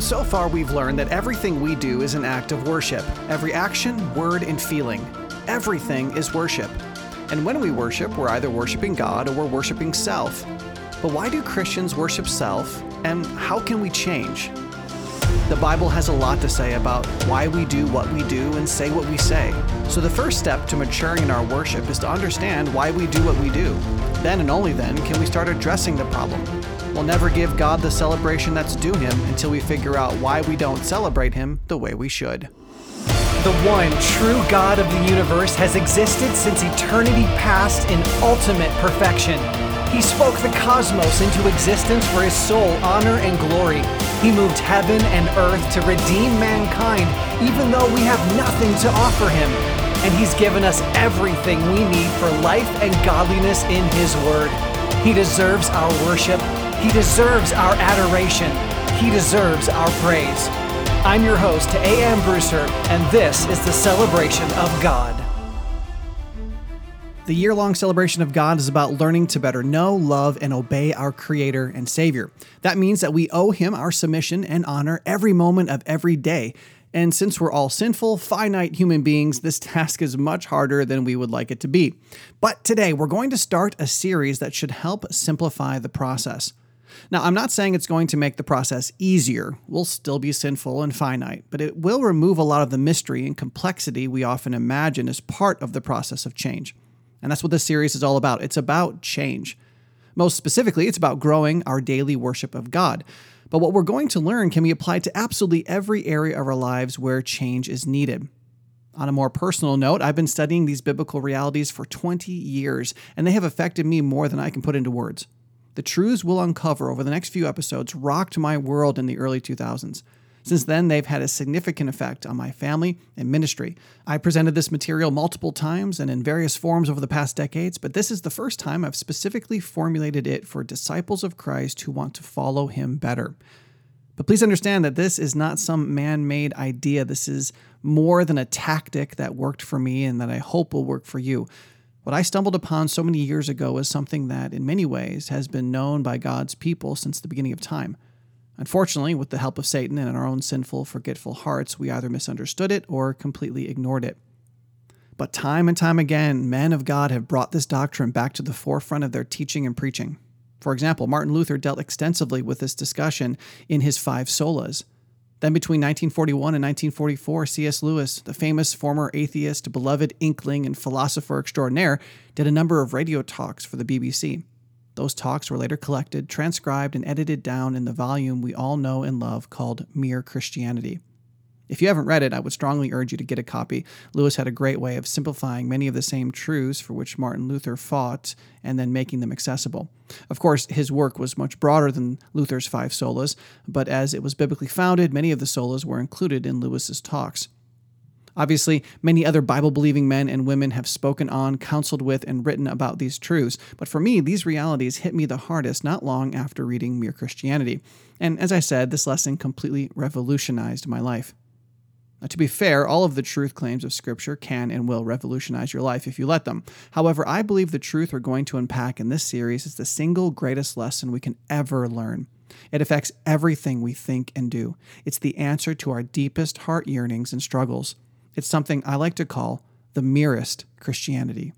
So far, we've learned that everything we do is an act of worship. Every action, word, and feeling. Everything is worship. And when we worship, we're either worshiping God or we're worshiping self. But why do Christians worship self, and how can we change? The Bible has a lot to say about why we do what we do and say what we say. So, the first step to maturing in our worship is to understand why we do what we do. Then and only then can we start addressing the problem. We'll never give God the celebration that's due him until we figure out why we don't celebrate him the way we should. The one true God of the universe has existed since eternity past in ultimate perfection. He spoke the cosmos into existence for his sole honor and glory. He moved heaven and earth to redeem mankind, even though we have nothing to offer him. And he's given us everything we need for life and godliness in his word. He deserves our worship he deserves our adoration. He deserves our praise. I'm your host, A.M. Brewster, and this is the celebration of God. The year long celebration of God is about learning to better know, love, and obey our Creator and Savior. That means that we owe Him our submission and honor every moment of every day. And since we're all sinful, finite human beings, this task is much harder than we would like it to be. But today, we're going to start a series that should help simplify the process. Now, I'm not saying it's going to make the process easier. We'll still be sinful and finite, but it will remove a lot of the mystery and complexity we often imagine as part of the process of change. And that's what this series is all about. It's about change. Most specifically, it's about growing our daily worship of God. But what we're going to learn can be applied to absolutely every area of our lives where change is needed. On a more personal note, I've been studying these biblical realities for 20 years, and they have affected me more than I can put into words. The truths we'll uncover over the next few episodes rocked my world in the early 2000s. Since then, they've had a significant effect on my family and ministry. I presented this material multiple times and in various forms over the past decades, but this is the first time I've specifically formulated it for disciples of Christ who want to follow him better. But please understand that this is not some man made idea. This is more than a tactic that worked for me and that I hope will work for you. What I stumbled upon so many years ago is something that, in many ways, has been known by God's people since the beginning of time. Unfortunately, with the help of Satan and our own sinful, forgetful hearts, we either misunderstood it or completely ignored it. But time and time again, men of God have brought this doctrine back to the forefront of their teaching and preaching. For example, Martin Luther dealt extensively with this discussion in his five solas. Then, between 1941 and 1944, C.S. Lewis, the famous former atheist, beloved inkling, and philosopher extraordinaire, did a number of radio talks for the BBC. Those talks were later collected, transcribed, and edited down in the volume we all know and love called Mere Christianity. If you haven't read it, I would strongly urge you to get a copy. Lewis had a great way of simplifying many of the same truths for which Martin Luther fought and then making them accessible. Of course, his work was much broader than Luther's five solas, but as it was biblically founded, many of the solas were included in Lewis's talks. Obviously, many other Bible believing men and women have spoken on, counseled with, and written about these truths, but for me, these realities hit me the hardest not long after reading Mere Christianity. And as I said, this lesson completely revolutionized my life. Now, to be fair, all of the truth claims of Scripture can and will revolutionize your life if you let them. However, I believe the truth we're going to unpack in this series is the single greatest lesson we can ever learn. It affects everything we think and do. It's the answer to our deepest heart yearnings and struggles. It's something I like to call the merest Christianity.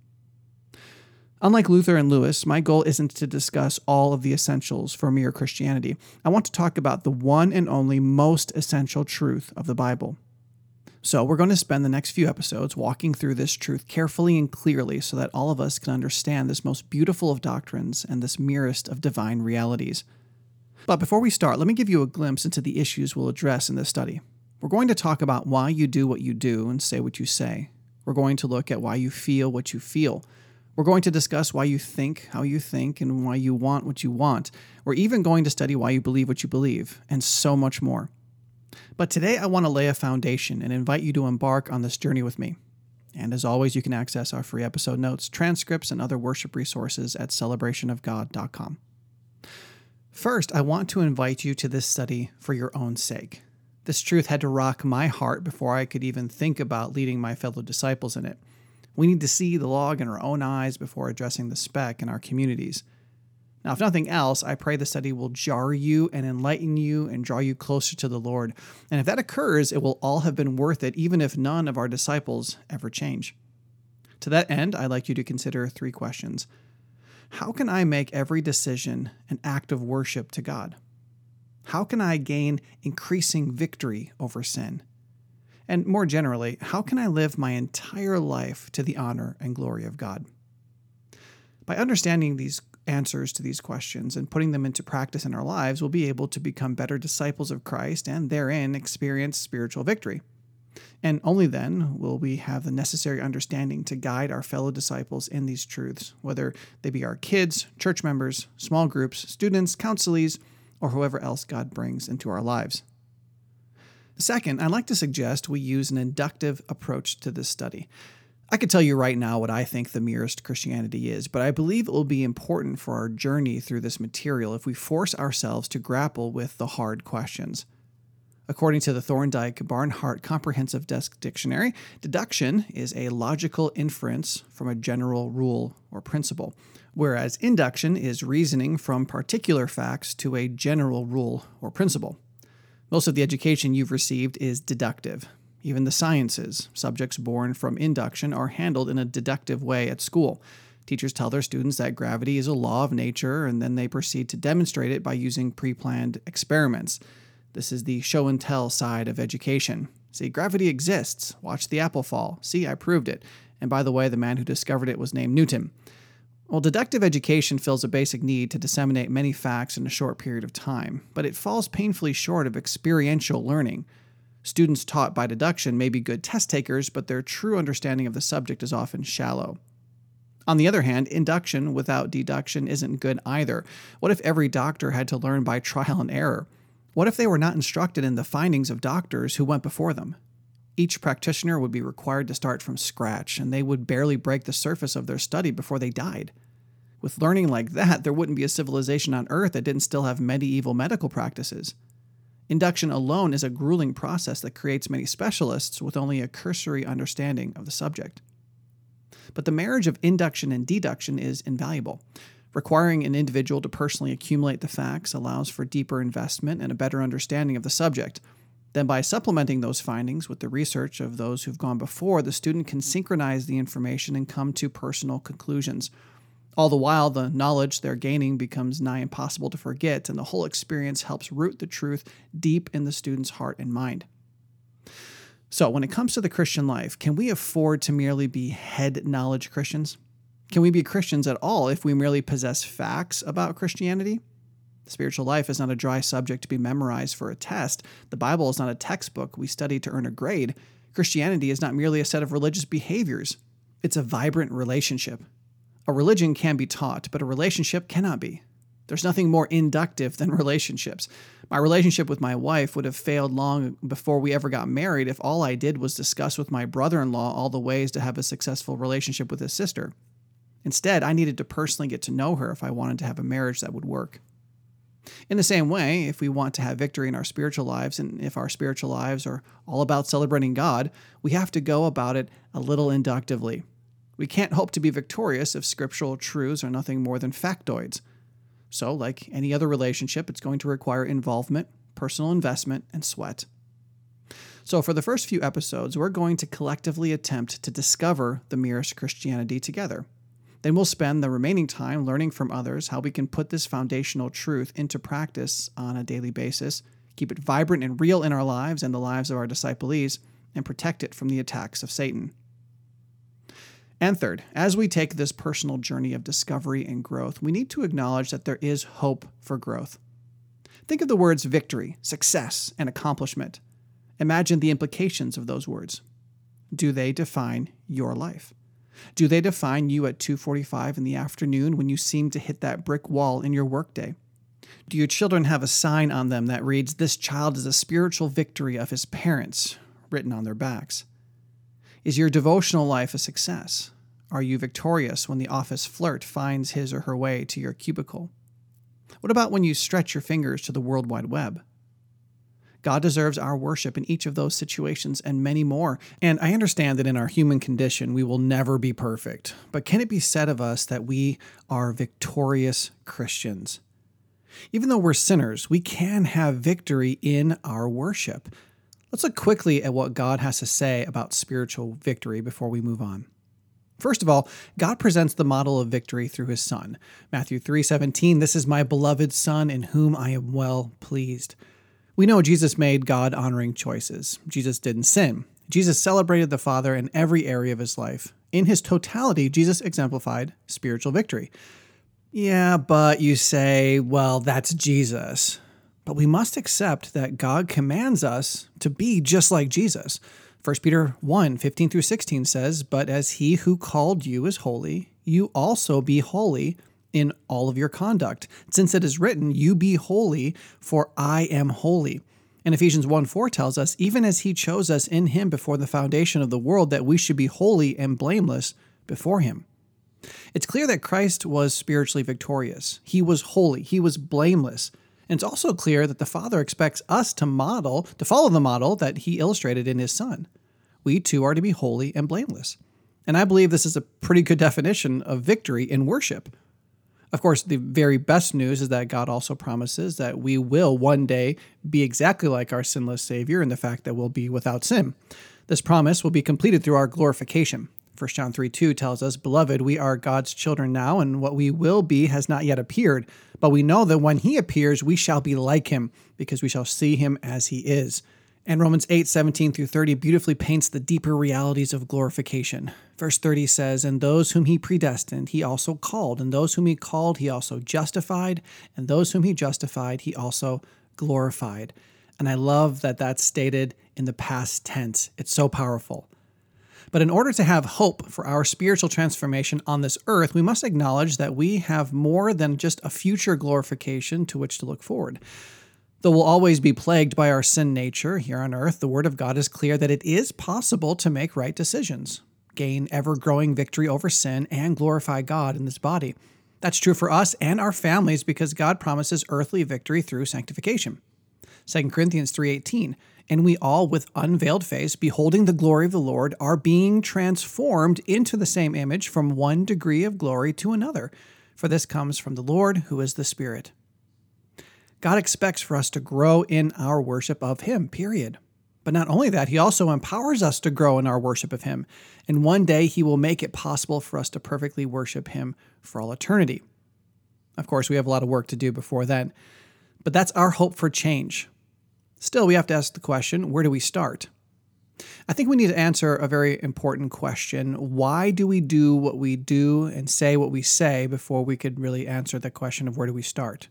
Unlike Luther and Lewis, my goal isn't to discuss all of the essentials for mere Christianity. I want to talk about the one and only most essential truth of the Bible. So, we're going to spend the next few episodes walking through this truth carefully and clearly so that all of us can understand this most beautiful of doctrines and this merest of divine realities. But before we start, let me give you a glimpse into the issues we'll address in this study. We're going to talk about why you do what you do and say what you say. We're going to look at why you feel what you feel. We're going to discuss why you think how you think and why you want what you want. We're even going to study why you believe what you believe, and so much more. But today I want to lay a foundation and invite you to embark on this journey with me. And as always, you can access our free episode notes, transcripts, and other worship resources at celebrationofgod.com. First, I want to invite you to this study for your own sake. This truth had to rock my heart before I could even think about leading my fellow disciples in it. We need to see the log in our own eyes before addressing the speck in our communities. Now, if nothing else, I pray the study will jar you and enlighten you and draw you closer to the Lord. And if that occurs, it will all have been worth it, even if none of our disciples ever change. To that end, I'd like you to consider three questions How can I make every decision an act of worship to God? How can I gain increasing victory over sin? And more generally, how can I live my entire life to the honor and glory of God? By understanding these answers to these questions and putting them into practice in our lives, we'll be able to become better disciples of Christ and therein experience spiritual victory. And only then will we have the necessary understanding to guide our fellow disciples in these truths, whether they be our kids, church members, small groups, students, counselees, or whoever else God brings into our lives. Second, I'd like to suggest we use an inductive approach to this study. I could tell you right now what I think the merest Christianity is, but I believe it will be important for our journey through this material if we force ourselves to grapple with the hard questions. According to the Thorndike Barnhart Comprehensive Desk Dictionary, deduction is a logical inference from a general rule or principle, whereas induction is reasoning from particular facts to a general rule or principle. Most of the education you've received is deductive, even the sciences, subjects born from induction, are handled in a deductive way at school. Teachers tell their students that gravity is a law of nature, and then they proceed to demonstrate it by using pre planned experiments. This is the show and tell side of education. See, gravity exists. Watch the apple fall. See, I proved it. And by the way, the man who discovered it was named Newton. Well, deductive education fills a basic need to disseminate many facts in a short period of time, but it falls painfully short of experiential learning. Students taught by deduction may be good test takers, but their true understanding of the subject is often shallow. On the other hand, induction without deduction isn't good either. What if every doctor had to learn by trial and error? What if they were not instructed in the findings of doctors who went before them? Each practitioner would be required to start from scratch, and they would barely break the surface of their study before they died. With learning like that, there wouldn't be a civilization on Earth that didn't still have medieval medical practices. Induction alone is a grueling process that creates many specialists with only a cursory understanding of the subject. But the marriage of induction and deduction is invaluable. Requiring an individual to personally accumulate the facts allows for deeper investment and a better understanding of the subject. Then, by supplementing those findings with the research of those who've gone before, the student can synchronize the information and come to personal conclusions. All the while, the knowledge they're gaining becomes nigh impossible to forget, and the whole experience helps root the truth deep in the student's heart and mind. So, when it comes to the Christian life, can we afford to merely be head knowledge Christians? Can we be Christians at all if we merely possess facts about Christianity? The spiritual life is not a dry subject to be memorized for a test. The Bible is not a textbook we study to earn a grade. Christianity is not merely a set of religious behaviors, it's a vibrant relationship a religion can be taught, but a relationship cannot be. There's nothing more inductive than relationships. My relationship with my wife would have failed long before we ever got married if all I did was discuss with my brother in law all the ways to have a successful relationship with his sister. Instead, I needed to personally get to know her if I wanted to have a marriage that would work. In the same way, if we want to have victory in our spiritual lives, and if our spiritual lives are all about celebrating God, we have to go about it a little inductively. We can't hope to be victorious if scriptural truths are nothing more than factoids. So, like any other relationship, it's going to require involvement, personal investment, and sweat. So, for the first few episodes, we're going to collectively attempt to discover the merest Christianity together. Then we'll spend the remaining time learning from others how we can put this foundational truth into practice on a daily basis, keep it vibrant and real in our lives and the lives of our disciplees, and protect it from the attacks of Satan. And third, as we take this personal journey of discovery and growth, we need to acknowledge that there is hope for growth. Think of the words victory, success, and accomplishment. Imagine the implications of those words. Do they define your life? Do they define you at 2:45 in the afternoon when you seem to hit that brick wall in your workday? Do your children have a sign on them that reads this child is a spiritual victory of his parents written on their backs? Is your devotional life a success? Are you victorious when the office flirt finds his or her way to your cubicle? What about when you stretch your fingers to the World Wide Web? God deserves our worship in each of those situations and many more. And I understand that in our human condition, we will never be perfect. But can it be said of us that we are victorious Christians? Even though we're sinners, we can have victory in our worship. Let's look quickly at what God has to say about spiritual victory before we move on. First of all, God presents the model of victory through his son. Matthew 3:17, "This is my beloved son in whom I am well pleased." We know Jesus made God honoring choices. Jesus didn't sin. Jesus celebrated the Father in every area of his life. In his totality, Jesus exemplified spiritual victory. Yeah, but you say, well, that's Jesus. But we must accept that God commands us to be just like Jesus. 1 Peter 1 15 through 16 says, But as he who called you is holy, you also be holy in all of your conduct, since it is written, You be holy, for I am holy. And Ephesians 1 4 tells us, Even as he chose us in him before the foundation of the world, that we should be holy and blameless before him. It's clear that Christ was spiritually victorious. He was holy, he was blameless. And it's also clear that the Father expects us to model, to follow the model that he illustrated in his Son. We too are to be holy and blameless. And I believe this is a pretty good definition of victory in worship. Of course, the very best news is that God also promises that we will one day be exactly like our sinless Savior in the fact that we'll be without sin. This promise will be completed through our glorification. 1 John 3 2 tells us, Beloved, we are God's children now, and what we will be has not yet appeared. But we know that when he appears, we shall be like him, because we shall see him as he is. And Romans 8, 17 through 30 beautifully paints the deeper realities of glorification. Verse 30 says, And those whom he predestined, he also called, and those whom he called, he also justified, and those whom he justified, he also glorified. And I love that that's stated in the past tense. It's so powerful. But in order to have hope for our spiritual transformation on this earth, we must acknowledge that we have more than just a future glorification to which to look forward. Though we'll always be plagued by our sin nature here on earth, the Word of God is clear that it is possible to make right decisions, gain ever growing victory over sin, and glorify God in this body. That's true for us and our families because God promises earthly victory through sanctification. 2 Corinthians 3:18 and we all with unveiled face beholding the glory of the Lord are being transformed into the same image from one degree of glory to another for this comes from the Lord who is the Spirit. God expects for us to grow in our worship of Him, period. But not only that, He also empowers us to grow in our worship of Him. And one day He will make it possible for us to perfectly worship Him for all eternity. Of course, we have a lot of work to do before then. But that's our hope for change. Still, we have to ask the question where do we start? I think we need to answer a very important question. Why do we do what we do and say what we say before we could really answer the question of where do we start?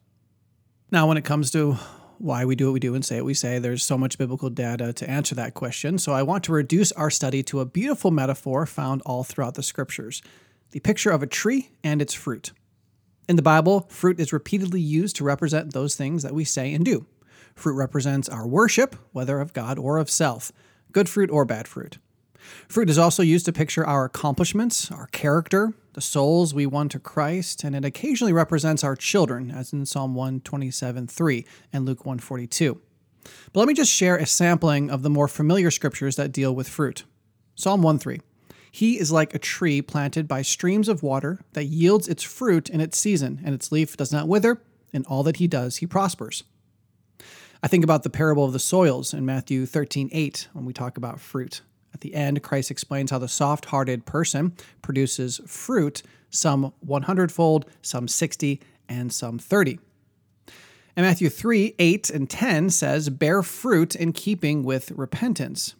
Now, when it comes to why we do what we do and say what we say, there's so much biblical data to answer that question. So I want to reduce our study to a beautiful metaphor found all throughout the scriptures the picture of a tree and its fruit. In the Bible, fruit is repeatedly used to represent those things that we say and do. Fruit represents our worship, whether of God or of self, good fruit or bad fruit. Fruit is also used to picture our accomplishments, our character, the souls we won to Christ, and it occasionally represents our children, as in Psalm 127 3 and Luke 142. But let me just share a sampling of the more familiar scriptures that deal with fruit. Psalm 1 3. He is like a tree planted by streams of water that yields its fruit in its season, and its leaf does not wither. In all that he does, he prospers. I think about the parable of the soils in Matthew 13 8 when we talk about fruit. At the end, Christ explains how the soft hearted person produces fruit, some 100 fold, some 60, and some 30. And Matthew 3 8 and 10 says, Bear fruit in keeping with repentance.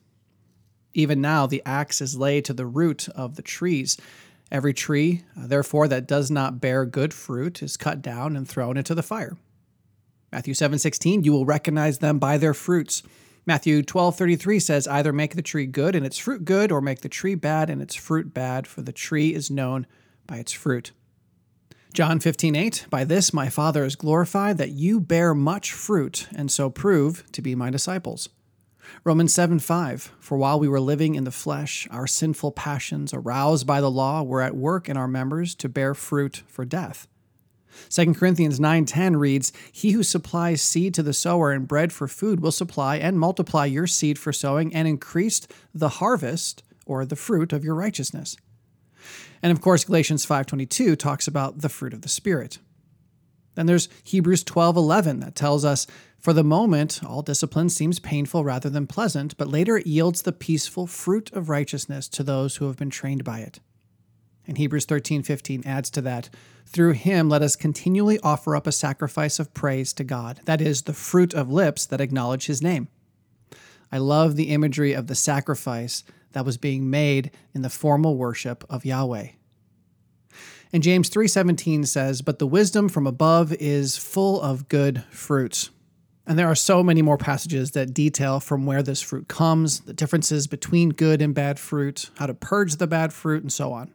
Even now, the axe is laid to the root of the trees. Every tree, uh, therefore, that does not bear good fruit is cut down and thrown into the fire. Matthew 7:16, you will recognize them by their fruits. Matthew 12:33 says either make the tree good and its fruit good or make the tree bad and its fruit bad for the tree is known by its fruit. John 15:8 By this my Father is glorified that you bear much fruit and so prove to be my disciples. Romans 7:5 For while we were living in the flesh our sinful passions aroused by the law were at work in our members to bear fruit for death. 2 Corinthians 9:10 reads, "He who supplies seed to the sower and bread for food will supply and multiply your seed for sowing and increase the harvest or the fruit of your righteousness." And of course, Galatians 5:22 talks about the fruit of the spirit. Then there's Hebrews 12:11 that tells us, "For the moment, all discipline seems painful rather than pleasant, but later it yields the peaceful fruit of righteousness to those who have been trained by it." And Hebrews 13:15 adds to that, "Through him let us continually offer up a sacrifice of praise to God, that is the fruit of lips that acknowledge his name." I love the imagery of the sacrifice that was being made in the formal worship of Yahweh. And James 3:17 says, "But the wisdom from above is full of good fruits." And there are so many more passages that detail from where this fruit comes, the differences between good and bad fruit, how to purge the bad fruit, and so on.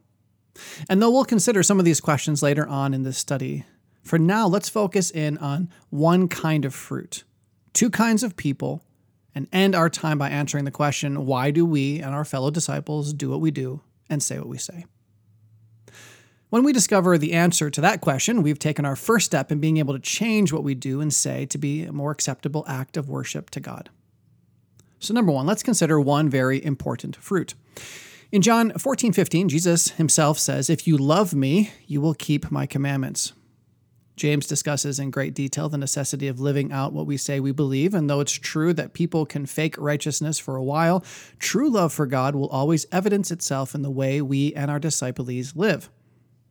And though we'll consider some of these questions later on in this study, for now let's focus in on one kind of fruit, two kinds of people, and end our time by answering the question why do we and our fellow disciples do what we do and say what we say? When we discover the answer to that question, we've taken our first step in being able to change what we do and say to be a more acceptable act of worship to God. So, number one, let's consider one very important fruit. In John 14, 15, Jesus himself says, If you love me, you will keep my commandments. James discusses in great detail the necessity of living out what we say we believe, and though it's true that people can fake righteousness for a while, true love for God will always evidence itself in the way we and our disciples live.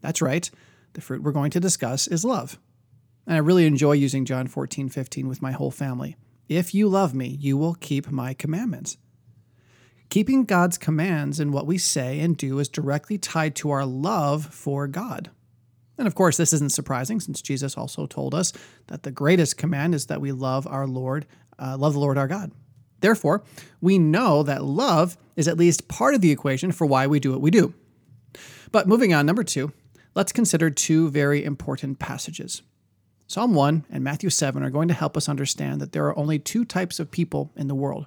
That's right, the fruit we're going to discuss is love. And I really enjoy using John 14, 15 with my whole family. If you love me, you will keep my commandments. Keeping God's commands and what we say and do is directly tied to our love for God. And of course, this isn't surprising since Jesus also told us that the greatest command is that we love our Lord, uh, love the Lord our God. Therefore, we know that love is at least part of the equation for why we do what we do. But moving on, number two, let's consider two very important passages. Psalm 1 and Matthew 7 are going to help us understand that there are only two types of people in the world.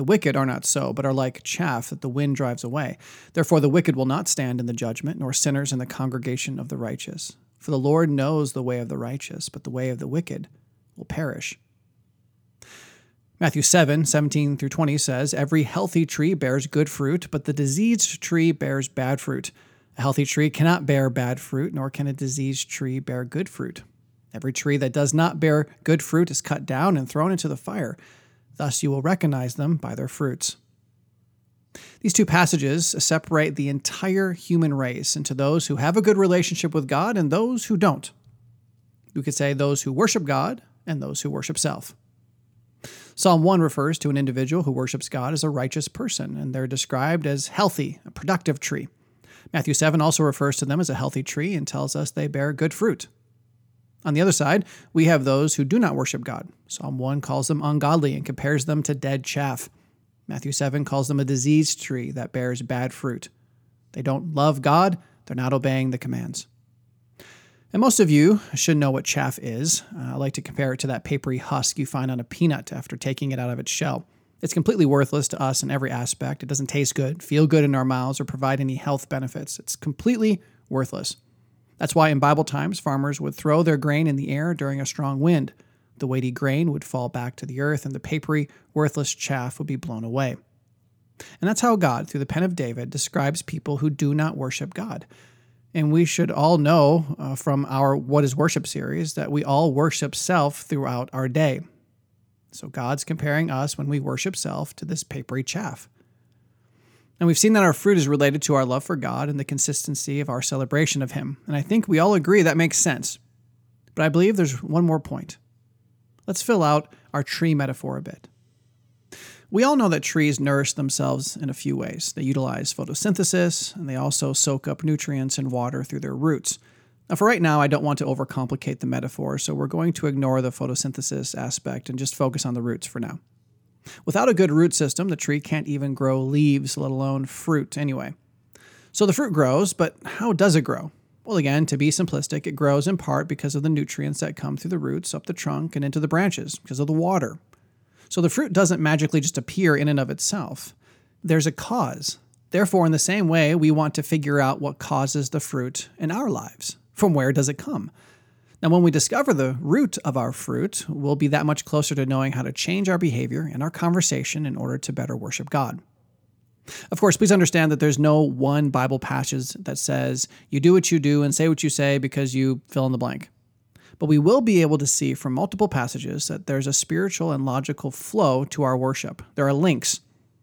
The wicked are not so, but are like chaff that the wind drives away. Therefore, the wicked will not stand in the judgment, nor sinners in the congregation of the righteous. For the Lord knows the way of the righteous, but the way of the wicked will perish. Matthew 7, 17 through 20 says, Every healthy tree bears good fruit, but the diseased tree bears bad fruit. A healthy tree cannot bear bad fruit, nor can a diseased tree bear good fruit. Every tree that does not bear good fruit is cut down and thrown into the fire. Thus you will recognize them by their fruits. These two passages separate the entire human race into those who have a good relationship with God and those who don't. We could say those who worship God and those who worship self. Psalm 1 refers to an individual who worships God as a righteous person, and they're described as healthy, a productive tree. Matthew 7 also refers to them as a healthy tree and tells us they bear good fruit. On the other side, we have those who do not worship God. Psalm 1 calls them ungodly and compares them to dead chaff. Matthew 7 calls them a diseased tree that bears bad fruit. They don't love God, they're not obeying the commands. And most of you should know what chaff is. Uh, I like to compare it to that papery husk you find on a peanut after taking it out of its shell. It's completely worthless to us in every aspect. It doesn't taste good, feel good in our mouths, or provide any health benefits. It's completely worthless. That's why in Bible times, farmers would throw their grain in the air during a strong wind. The weighty grain would fall back to the earth, and the papery, worthless chaff would be blown away. And that's how God, through the pen of David, describes people who do not worship God. And we should all know uh, from our What is Worship series that we all worship self throughout our day. So God's comparing us when we worship self to this papery chaff. And we've seen that our fruit is related to our love for God and the consistency of our celebration of Him. And I think we all agree that makes sense. But I believe there's one more point. Let's fill out our tree metaphor a bit. We all know that trees nourish themselves in a few ways. They utilize photosynthesis, and they also soak up nutrients and water through their roots. Now, for right now, I don't want to overcomplicate the metaphor, so we're going to ignore the photosynthesis aspect and just focus on the roots for now. Without a good root system, the tree can't even grow leaves, let alone fruit anyway. So the fruit grows, but how does it grow? Well, again, to be simplistic, it grows in part because of the nutrients that come through the roots up the trunk and into the branches because of the water. So the fruit doesn't magically just appear in and of itself. There's a cause. Therefore, in the same way, we want to figure out what causes the fruit in our lives. From where does it come? Now, when we discover the root of our fruit, we'll be that much closer to knowing how to change our behavior and our conversation in order to better worship God. Of course, please understand that there's no one Bible passage that says you do what you do and say what you say because you fill in the blank. But we will be able to see from multiple passages that there's a spiritual and logical flow to our worship. There are links.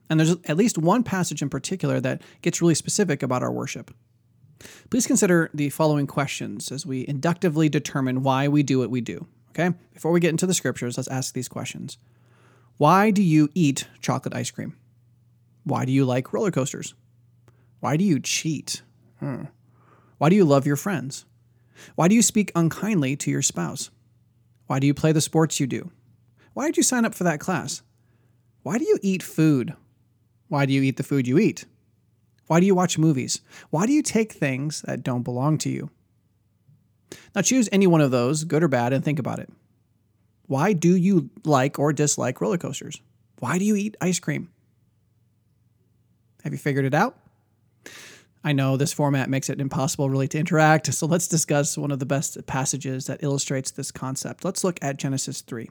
And there's at least one passage in particular that gets really specific about our worship. Please consider the following questions as we inductively determine why we do what we do. Okay? Before we get into the scriptures, let's ask these questions. Why do you eat chocolate ice cream? Why do you like roller coasters? Why do you cheat? Hmm. Why do you love your friends? Why do you speak unkindly to your spouse? Why do you play the sports you do? Why did you sign up for that class? Why do you eat food? Why do you eat the food you eat? Why do you watch movies? Why do you take things that don't belong to you? Now choose any one of those, good or bad, and think about it. Why do you like or dislike roller coasters? Why do you eat ice cream? Have you figured it out? I know this format makes it impossible really to interact, so let's discuss one of the best passages that illustrates this concept. Let's look at Genesis 3.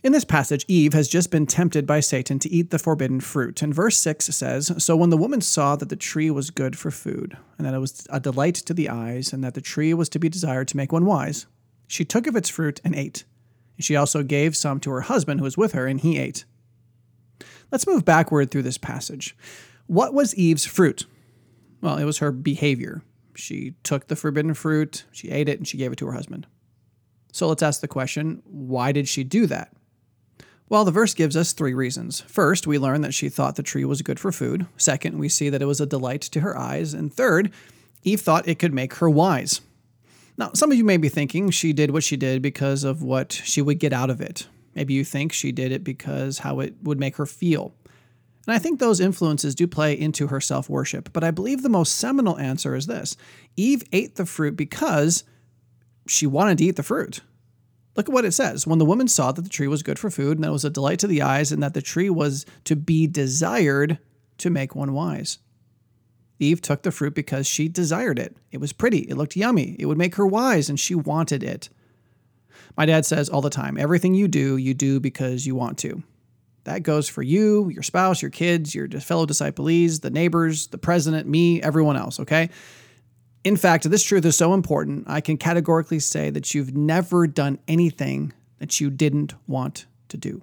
In this passage, Eve has just been tempted by Satan to eat the forbidden fruit. And verse 6 says So when the woman saw that the tree was good for food, and that it was a delight to the eyes, and that the tree was to be desired to make one wise, she took of its fruit and ate. And she also gave some to her husband who was with her, and he ate. Let's move backward through this passage. What was Eve's fruit? Well, it was her behavior. She took the forbidden fruit, she ate it, and she gave it to her husband. So let's ask the question why did she do that? Well, the verse gives us three reasons. First, we learn that she thought the tree was good for food. Second, we see that it was a delight to her eyes. And third, Eve thought it could make her wise. Now, some of you may be thinking she did what she did because of what she would get out of it. Maybe you think she did it because how it would make her feel. And I think those influences do play into her self worship. But I believe the most seminal answer is this Eve ate the fruit because she wanted to eat the fruit. Look at what it says. When the woman saw that the tree was good for food, and that it was a delight to the eyes, and that the tree was to be desired to make one wise. Eve took the fruit because she desired it. It was pretty, it looked yummy, it would make her wise, and she wanted it. My dad says all the time everything you do, you do because you want to. That goes for you, your spouse, your kids, your fellow disciples, the neighbors, the president, me, everyone else, okay? In fact, this truth is so important, I can categorically say that you've never done anything that you didn't want to do.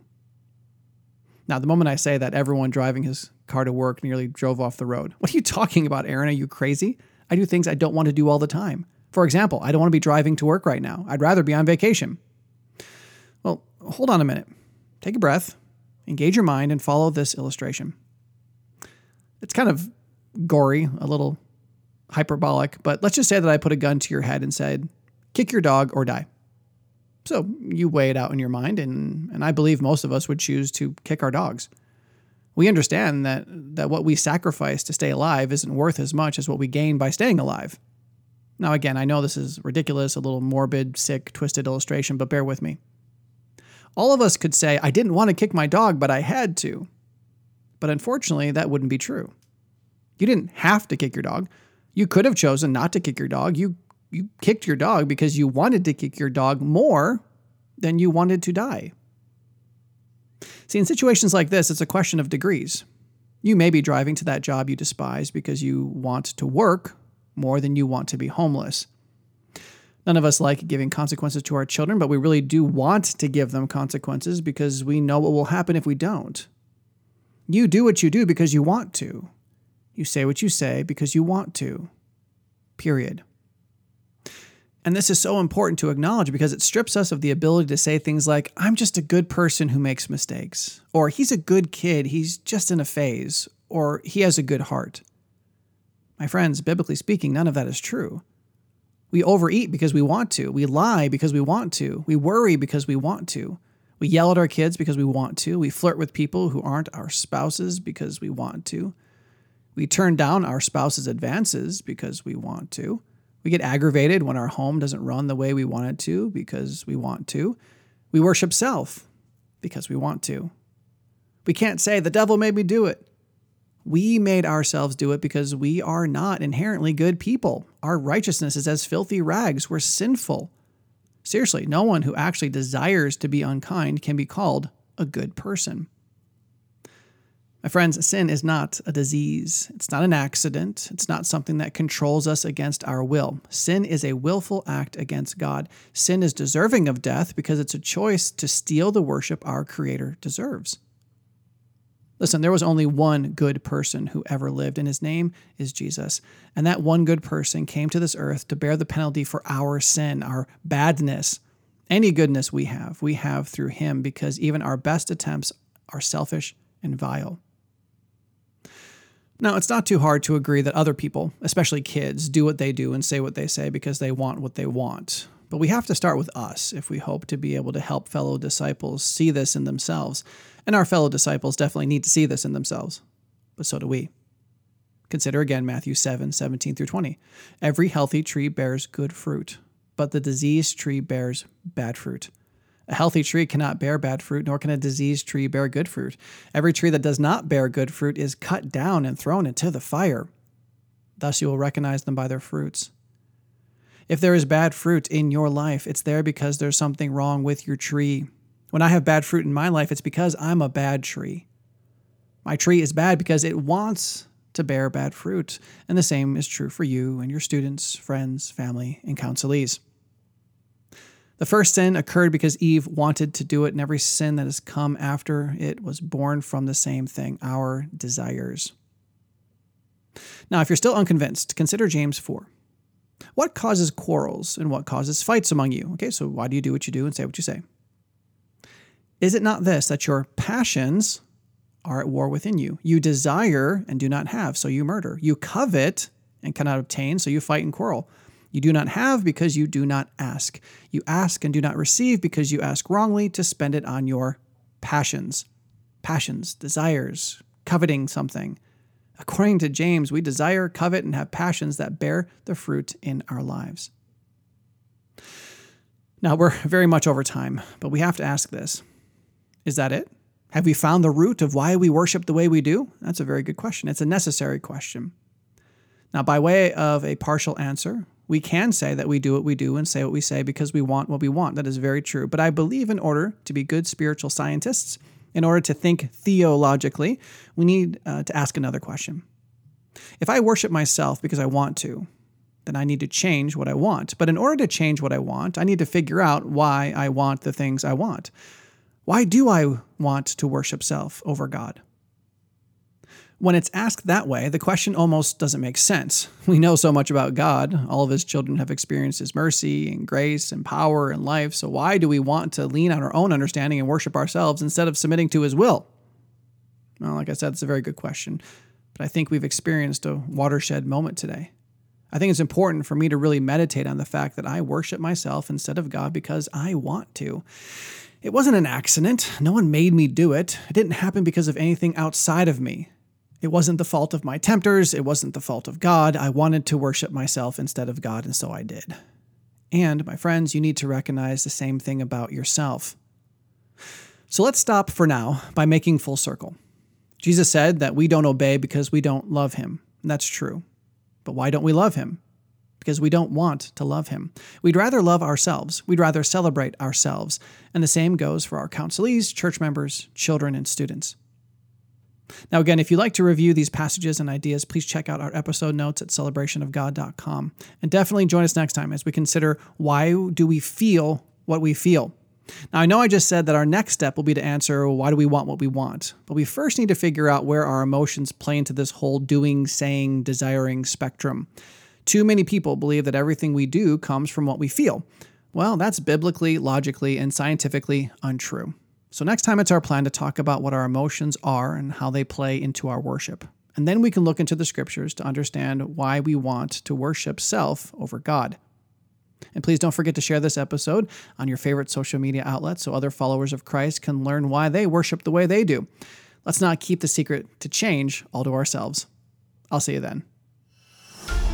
Now, the moment I say that, everyone driving his car to work nearly drove off the road. What are you talking about, Aaron? Are you crazy? I do things I don't want to do all the time. For example, I don't want to be driving to work right now. I'd rather be on vacation. Well, hold on a minute. Take a breath, engage your mind, and follow this illustration. It's kind of gory, a little hyperbolic, but let's just say that I put a gun to your head and said, kick your dog or die. So you weigh it out in your mind, and, and I believe most of us would choose to kick our dogs. We understand that, that what we sacrifice to stay alive isn't worth as much as what we gain by staying alive. Now, again, I know this is ridiculous, a little morbid, sick, twisted illustration, but bear with me. All of us could say, I didn't want to kick my dog, but I had to. But unfortunately, that wouldn't be true. You didn't have to kick your dog. You could have chosen not to kick your dog. You you kicked your dog because you wanted to kick your dog more than you wanted to die. See, in situations like this, it's a question of degrees. You may be driving to that job you despise because you want to work more than you want to be homeless. None of us like giving consequences to our children, but we really do want to give them consequences because we know what will happen if we don't. You do what you do because you want to. You say what you say because you want to. Period. And this is so important to acknowledge because it strips us of the ability to say things like, I'm just a good person who makes mistakes, or he's a good kid, he's just in a phase, or he has a good heart. My friends, biblically speaking, none of that is true. We overeat because we want to. We lie because we want to. We worry because we want to. We yell at our kids because we want to. We flirt with people who aren't our spouses because we want to. We turn down our spouse's advances because we want to. We get aggravated when our home doesn't run the way we want it to because we want to. We worship self because we want to. We can't say, the devil made me do it. We made ourselves do it because we are not inherently good people. Our righteousness is as filthy rags. We're sinful. Seriously, no one who actually desires to be unkind can be called a good person. My friends, sin is not a disease. It's not an accident. It's not something that controls us against our will. Sin is a willful act against God. Sin is deserving of death because it's a choice to steal the worship our Creator deserves. Listen, there was only one good person who ever lived, and his name is Jesus. And that one good person came to this earth to bear the penalty for our sin, our badness. Any goodness we have, we have through him because even our best attempts are selfish and vile. Now, it's not too hard to agree that other people, especially kids, do what they do and say what they say because they want what they want. But we have to start with us if we hope to be able to help fellow disciples see this in themselves. And our fellow disciples definitely need to see this in themselves. But so do we. Consider again Matthew 7 17 through 20. Every healthy tree bears good fruit, but the diseased tree bears bad fruit. A healthy tree cannot bear bad fruit, nor can a diseased tree bear good fruit. Every tree that does not bear good fruit is cut down and thrown into the fire. Thus you will recognize them by their fruits. If there is bad fruit in your life, it's there because there's something wrong with your tree. When I have bad fruit in my life, it's because I'm a bad tree. My tree is bad because it wants to bear bad fruit. And the same is true for you and your students, friends, family, and counselees. The first sin occurred because Eve wanted to do it, and every sin that has come after it was born from the same thing our desires. Now, if you're still unconvinced, consider James 4. What causes quarrels and what causes fights among you? Okay, so why do you do what you do and say what you say? Is it not this, that your passions are at war within you? You desire and do not have, so you murder. You covet and cannot obtain, so you fight and quarrel. You do not have because you do not ask. You ask and do not receive because you ask wrongly to spend it on your passions. Passions, desires, coveting something. According to James, we desire, covet, and have passions that bear the fruit in our lives. Now, we're very much over time, but we have to ask this Is that it? Have we found the root of why we worship the way we do? That's a very good question. It's a necessary question. Now, by way of a partial answer, we can say that we do what we do and say what we say because we want what we want. That is very true. But I believe in order to be good spiritual scientists, in order to think theologically, we need uh, to ask another question. If I worship myself because I want to, then I need to change what I want. But in order to change what I want, I need to figure out why I want the things I want. Why do I want to worship self over God? When it's asked that way, the question almost doesn't make sense. We know so much about God. All of his children have experienced his mercy and grace and power and life. So why do we want to lean on our own understanding and worship ourselves instead of submitting to his will? Well, like I said, it's a very good question. But I think we've experienced a watershed moment today. I think it's important for me to really meditate on the fact that I worship myself instead of God because I want to. It wasn't an accident. No one made me do it. It didn't happen because of anything outside of me. It wasn't the fault of my tempters. It wasn't the fault of God. I wanted to worship myself instead of God, and so I did. And, my friends, you need to recognize the same thing about yourself. So let's stop for now by making full circle. Jesus said that we don't obey because we don't love him. And that's true. But why don't we love him? Because we don't want to love him. We'd rather love ourselves. We'd rather celebrate ourselves. And the same goes for our counselees, church members, children, and students. Now, again, if you'd like to review these passages and ideas, please check out our episode notes at celebrationofgod.com. And definitely join us next time as we consider why do we feel what we feel. Now, I know I just said that our next step will be to answer why do we want what we want, but we first need to figure out where our emotions play into this whole doing, saying, desiring spectrum. Too many people believe that everything we do comes from what we feel. Well, that's biblically, logically, and scientifically untrue. So, next time it's our plan to talk about what our emotions are and how they play into our worship. And then we can look into the scriptures to understand why we want to worship self over God. And please don't forget to share this episode on your favorite social media outlets so other followers of Christ can learn why they worship the way they do. Let's not keep the secret to change all to ourselves. I'll see you then.